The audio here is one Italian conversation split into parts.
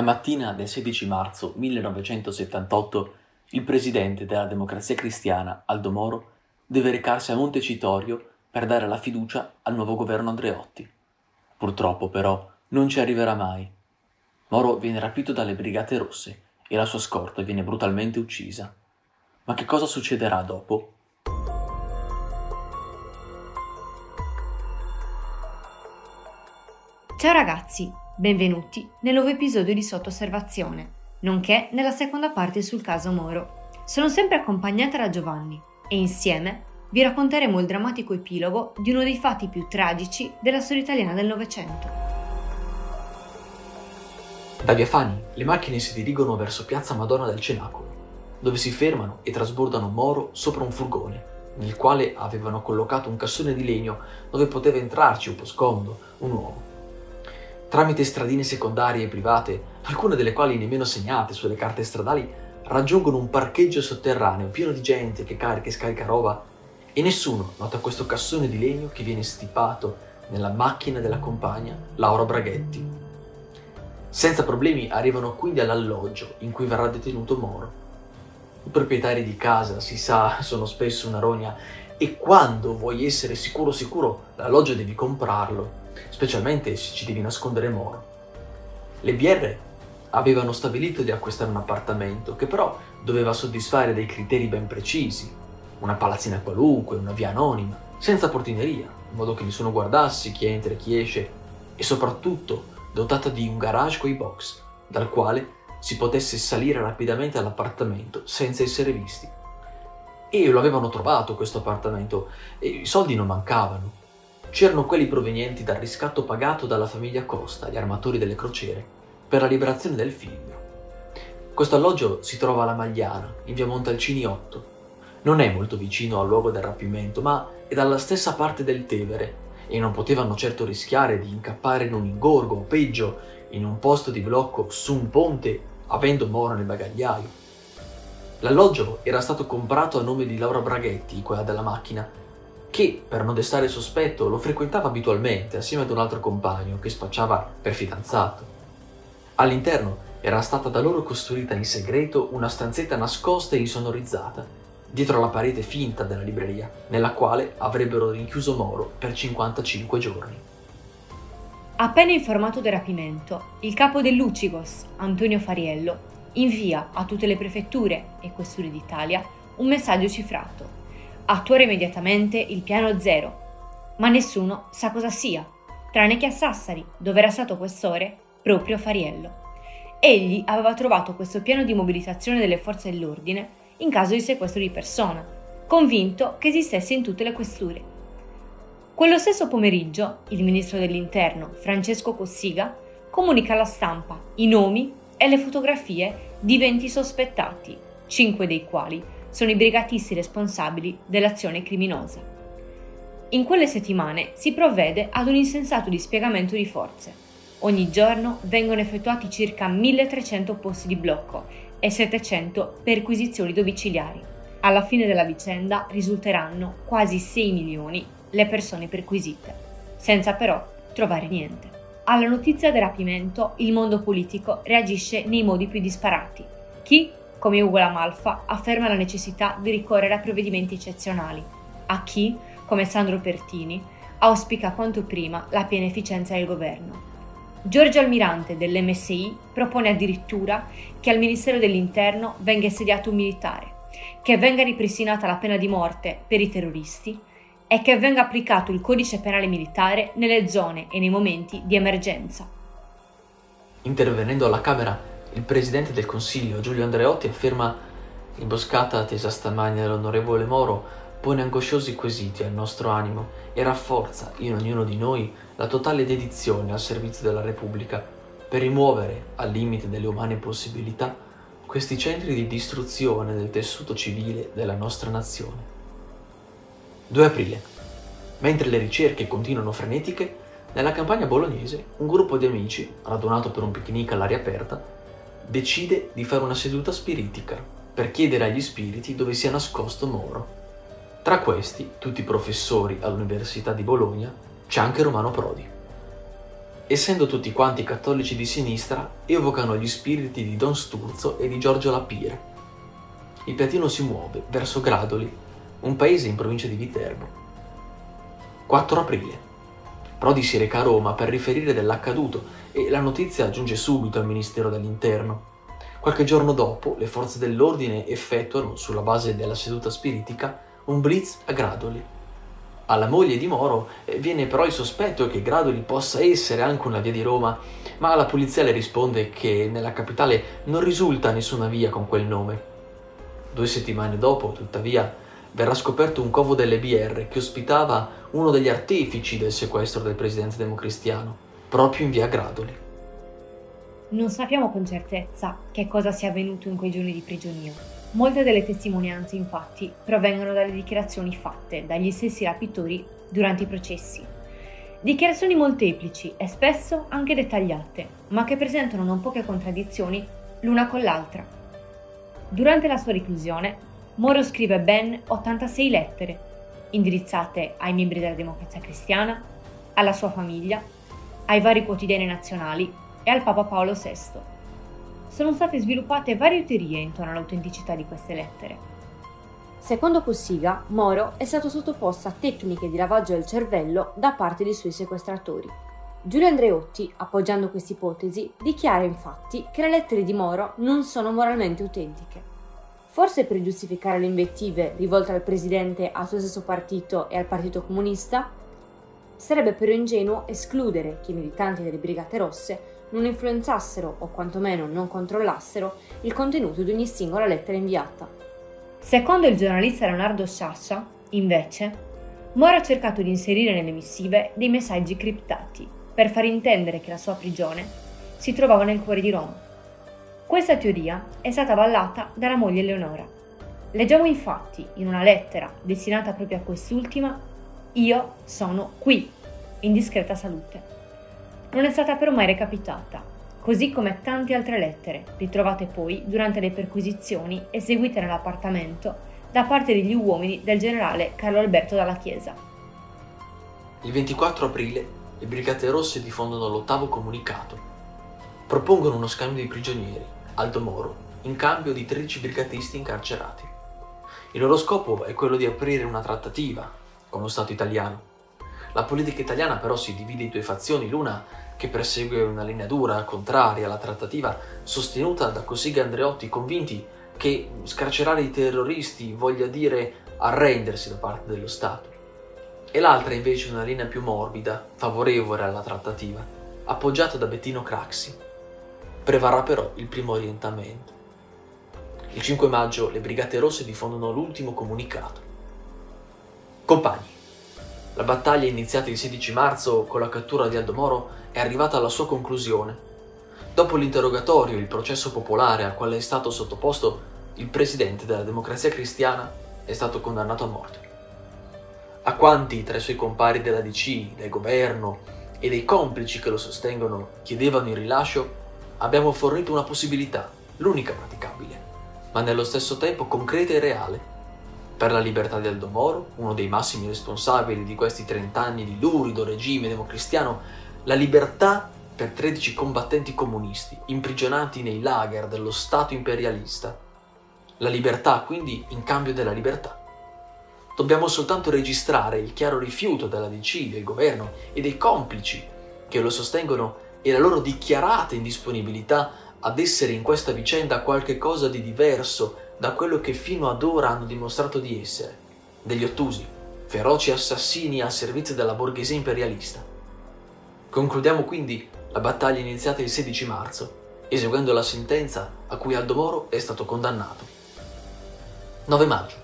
La mattina del 16 marzo 1978 il presidente della Democrazia Cristiana, Aldo Moro, deve recarsi a Montecitorio per dare la fiducia al nuovo governo Andreotti. Purtroppo, però, non ci arriverà mai. Moro viene rapito dalle Brigate Rosse e la sua scorta viene brutalmente uccisa. Ma che cosa succederà dopo? Ciao ragazzi, benvenuti nel nuovo episodio di Sotto Osservazione, nonché nella seconda parte sul caso Moro. Sono sempre accompagnata da Giovanni e insieme vi racconteremo il drammatico epilogo di uno dei fatti più tragici della storia italiana del Novecento. Da Via Fani le macchine si dirigono verso Piazza Madonna del Cenacolo, dove si fermano e trasbordano Moro sopra un furgone, nel quale avevano collocato un cassone di legno dove poteva entrarci un po' scomodo un uomo tramite stradine secondarie e private, alcune delle quali nemmeno segnate sulle carte stradali, raggiungono un parcheggio sotterraneo pieno di gente che carica e scarica roba e nessuno nota questo cassone di legno che viene stipato nella macchina della compagna Laura Braghetti. Senza problemi arrivano quindi all'alloggio in cui verrà detenuto Moro. I proprietari di casa, si sa, sono spesso una rogna e quando vuoi essere sicuro sicuro l'alloggio devi comprarlo specialmente se ci devi nascondere Moro. Le BR avevano stabilito di acquistare un appartamento che però doveva soddisfare dei criteri ben precisi, una palazzina qualunque, una via anonima, senza portineria, in modo che nessuno guardasse chi entra e chi esce, e soprattutto dotata di un garage coi box, dal quale si potesse salire rapidamente all'appartamento senza essere visti. E lo avevano trovato questo appartamento e i soldi non mancavano c'erano quelli provenienti dal riscatto pagato dalla famiglia Costa, gli armatori delle crociere, per la liberazione del figlio. Questo alloggio si trova alla Magliana, in via Montalcini 8. Non è molto vicino al luogo del rapimento, ma è dalla stessa parte del Tevere e non potevano certo rischiare di incappare in un ingorgo o peggio in un posto di blocco su un ponte avendo Moro nel bagagliaio. L'alloggio era stato comprato a nome di Laura Braghetti, quella della macchina, che, per non destare sospetto, lo frequentava abitualmente assieme ad un altro compagno che spacciava per fidanzato. All'interno era stata da loro costruita in segreto una stanzetta nascosta e insonorizzata, dietro la parete finta della libreria, nella quale avrebbero rinchiuso Moro per 55 giorni. Appena informato del rapimento, il capo dell'Ucigos, Antonio Fariello, invia a tutte le prefetture e questure d'Italia un messaggio cifrato attuare immediatamente il piano zero, ma nessuno sa cosa sia, tranne che a Sassari, dove era stato questore proprio Fariello. Egli aveva trovato questo piano di mobilitazione delle forze dell'ordine in caso di sequestro di persona, convinto che esistesse in tutte le questure. Quello stesso pomeriggio, il ministro dell'Interno, Francesco Cossiga, comunica alla stampa i nomi e le fotografie di 20 sospettati, cinque dei quali sono i brigatisti responsabili dell'azione criminosa. In quelle settimane si provvede ad un insensato dispiegamento di forze. Ogni giorno vengono effettuati circa 1300 posti di blocco e 700 perquisizioni domiciliari. Alla fine della vicenda risulteranno quasi 6 milioni le persone perquisite, senza però trovare niente. Alla notizia del rapimento il mondo politico reagisce nei modi più disparati. Chi come Ugo Lamalfa, afferma la necessità di ricorrere a provvedimenti eccezionali. A chi, come Sandro Pertini, auspica quanto prima la piena efficienza del governo. Giorgio Almirante dell'MSI propone addirittura che al Ministero dell'Interno venga insediato un militare, che venga ripristinata la pena di morte per i terroristi e che venga applicato il codice penale militare nelle zone e nei momenti di emergenza. Intervenendo alla Camera il presidente del Consiglio, Giulio Andreotti, afferma l'imboscata tesa stamani dall'onorevole Moro pone angosciosi quesiti al nostro animo e rafforza in ognuno di noi la totale dedizione al servizio della Repubblica per rimuovere, al limite delle umane possibilità, questi centri di distruzione del tessuto civile della nostra nazione. 2 aprile. Mentre le ricerche continuano frenetiche, nella campagna bolognese un gruppo di amici, radunato per un picnic all'aria aperta, decide di fare una seduta spiritica per chiedere agli spiriti dove sia nascosto Moro. Tra questi, tutti professori all'Università di Bologna, c'è anche Romano Prodi. essendo tutti quanti cattolici di sinistra, evocano gli spiriti di Don Sturzo e di Giorgio Lapire. Il piatino si muove verso Gradoli, un paese in provincia di Viterbo. 4 aprile. Prodi si reca a Roma per riferire dell'accaduto e la notizia giunge subito al Ministero dell'Interno. Qualche giorno dopo, le forze dell'ordine effettuano, sulla base della seduta spiritica, un blitz a Gradoli. Alla moglie di Moro eh, viene però il sospetto che Gradoli possa essere anche una via di Roma, ma la polizia le risponde che nella capitale non risulta nessuna via con quel nome. Due settimane dopo, tuttavia, verrà scoperto un covo delle BR che ospitava uno degli artefici del sequestro del presidente democristiano, proprio in via Gradoli. Non sappiamo con certezza che cosa sia avvenuto in quei giorni di prigionia. Molte delle testimonianze, infatti, provengono dalle dichiarazioni fatte dagli stessi rapitori durante i processi. Dichiarazioni molteplici e spesso anche dettagliate, ma che presentano non poche contraddizioni l'una con l'altra. Durante la sua reclusione, Moro scrive ben 86 lettere, indirizzate ai membri della democrazia cristiana, alla sua famiglia, ai vari quotidiani nazionali e al Papa Paolo VI. Sono state sviluppate varie teorie intorno all'autenticità di queste lettere. Secondo Cossiga, Moro è stato sottoposto a tecniche di lavaggio del cervello da parte dei suoi sequestratori. Giulio Andreotti, appoggiando questa ipotesi, dichiara infatti che le lettere di Moro non sono moralmente autentiche forse per giustificare le invettive rivolte al presidente, al suo stesso partito e al Partito Comunista? Sarebbe però ingenuo escludere che i militanti delle Brigate Rosse non influenzassero o quantomeno non controllassero il contenuto di ogni singola lettera inviata. Secondo il giornalista Leonardo Sciascia, invece, Moro ha cercato di inserire nelle missive dei messaggi criptati per far intendere che la sua prigione si trovava nel cuore di Roma questa teoria è stata avallata dalla moglie Eleonora. Leggiamo infatti in una lettera destinata proprio a quest'ultima Io sono qui, in discreta salute. Non è stata però mai recapitata, così come tante altre lettere ritrovate poi durante le perquisizioni eseguite nell'appartamento da parte degli uomini del generale Carlo Alberto dalla Chiesa. Il 24 aprile le Brigate Rosse diffondono l'ottavo comunicato. Propongono uno scambio di prigionieri Aldo Moro, in cambio di 13 brigatisti incarcerati. Il loro scopo è quello di aprire una trattativa con lo Stato italiano. La politica italiana però si divide in due fazioni, l'una che persegue una linea dura, contraria alla trattativa, sostenuta da Cossiga Andreotti, convinti che scarcerare i terroristi voglia dire arrendersi da parte dello Stato. E l'altra invece una linea più morbida, favorevole alla trattativa, appoggiata da Bettino Craxi, Prevarrà però il primo orientamento. Il 5 maggio le Brigate Rosse diffondono l'ultimo comunicato. Compagni, la battaglia iniziata il 16 marzo con la cattura di Aldo Moro è arrivata alla sua conclusione. Dopo l'interrogatorio e il processo popolare al quale è stato sottoposto, il presidente della democrazia cristiana è stato condannato a morte. A quanti tra i suoi compari della DC, del governo e dei complici che lo sostengono chiedevano il rilascio, abbiamo fornito una possibilità, l'unica praticabile, ma nello stesso tempo concreta e reale. Per la libertà di Aldo Moro, uno dei massimi responsabili di questi 30 anni di lurido regime democristiano, la libertà per 13 combattenti comunisti imprigionati nei lager dello Stato imperialista. La libertà, quindi, in cambio della libertà. Dobbiamo soltanto registrare il chiaro rifiuto della DC, del governo e dei complici che lo sostengono e la loro dichiarata indisponibilità ad essere in questa vicenda qualche cosa di diverso da quello che fino ad ora hanno dimostrato di essere, degli ottusi, feroci assassini al servizio della borghesia imperialista. Concludiamo quindi la battaglia iniziata il 16 marzo, eseguendo la sentenza a cui Aldo Moro è stato condannato. 9 maggio.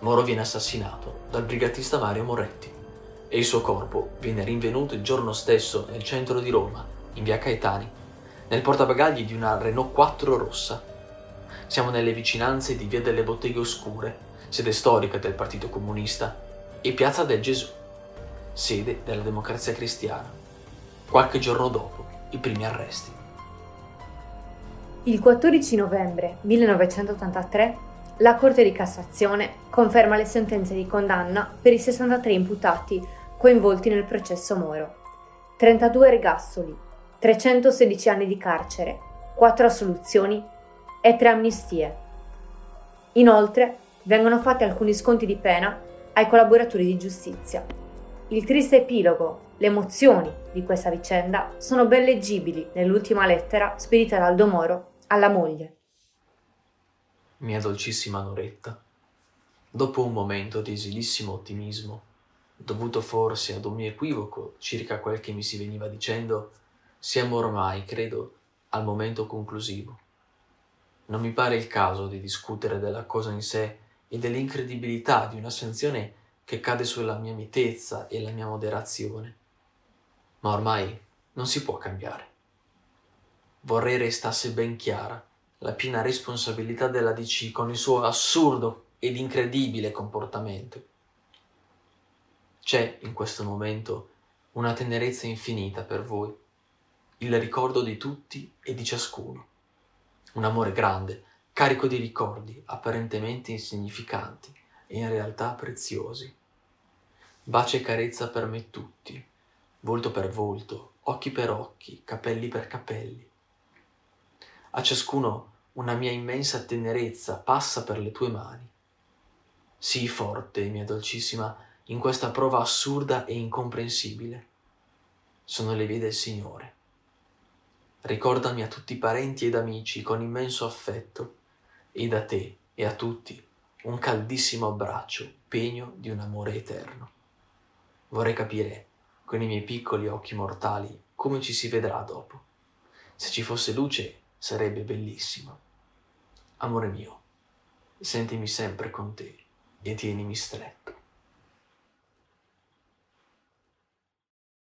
Moro viene assassinato dal brigatista Mario Moretti e il suo corpo viene rinvenuto il giorno stesso nel centro di Roma in via Caetani, nel portabagagli di una Renault 4 rossa. Siamo nelle vicinanze di via delle Botteghe Oscure, sede storica del Partito Comunista, e piazza del Gesù, sede della Democrazia Cristiana. Qualche giorno dopo, i primi arresti. Il 14 novembre 1983 la Corte di Cassazione conferma le sentenze di condanna per i 63 imputati coinvolti nel processo Moro. 32 ergastoli, 316 anni di carcere, 4 assoluzioni e 3 amnistie. Inoltre vengono fatti alcuni sconti di pena ai collaboratori di giustizia. Il triste epilogo, le emozioni di questa vicenda sono ben leggibili nell'ultima lettera spedita da Aldo Moro alla moglie. Mia dolcissima Noretta, dopo un momento di esilissimo ottimismo, dovuto forse ad un mio equivoco circa quel che mi si veniva dicendo, siamo ormai, credo, al momento conclusivo. Non mi pare il caso di discutere della cosa in sé e dell'incredibilità di una sanzione che cade sulla mia mitezza e la mia moderazione. Ma ormai non si può cambiare. Vorrei restasse ben chiara la piena responsabilità della DC con il suo assurdo ed incredibile comportamento. C'è in questo momento una tenerezza infinita per voi, il ricordo di tutti e di ciascuno, un amore grande, carico di ricordi apparentemente insignificanti e in realtà preziosi. Bacia e carezza per me tutti, volto per volto, occhi per occhi, capelli per capelli. A ciascuno una mia immensa tenerezza passa per le tue mani. Sii forte, mia dolcissima, in questa prova assurda e incomprensibile. Sono le vie del Signore. Ricordami a tutti i parenti ed amici con immenso affetto e da te e a tutti un caldissimo abbraccio, pegno di un amore eterno. Vorrei capire con i miei piccoli occhi mortali come ci si vedrà dopo. Se ci fosse luce sarebbe bellissimo. Amore mio, sentimi sempre con te e tienimi stretto.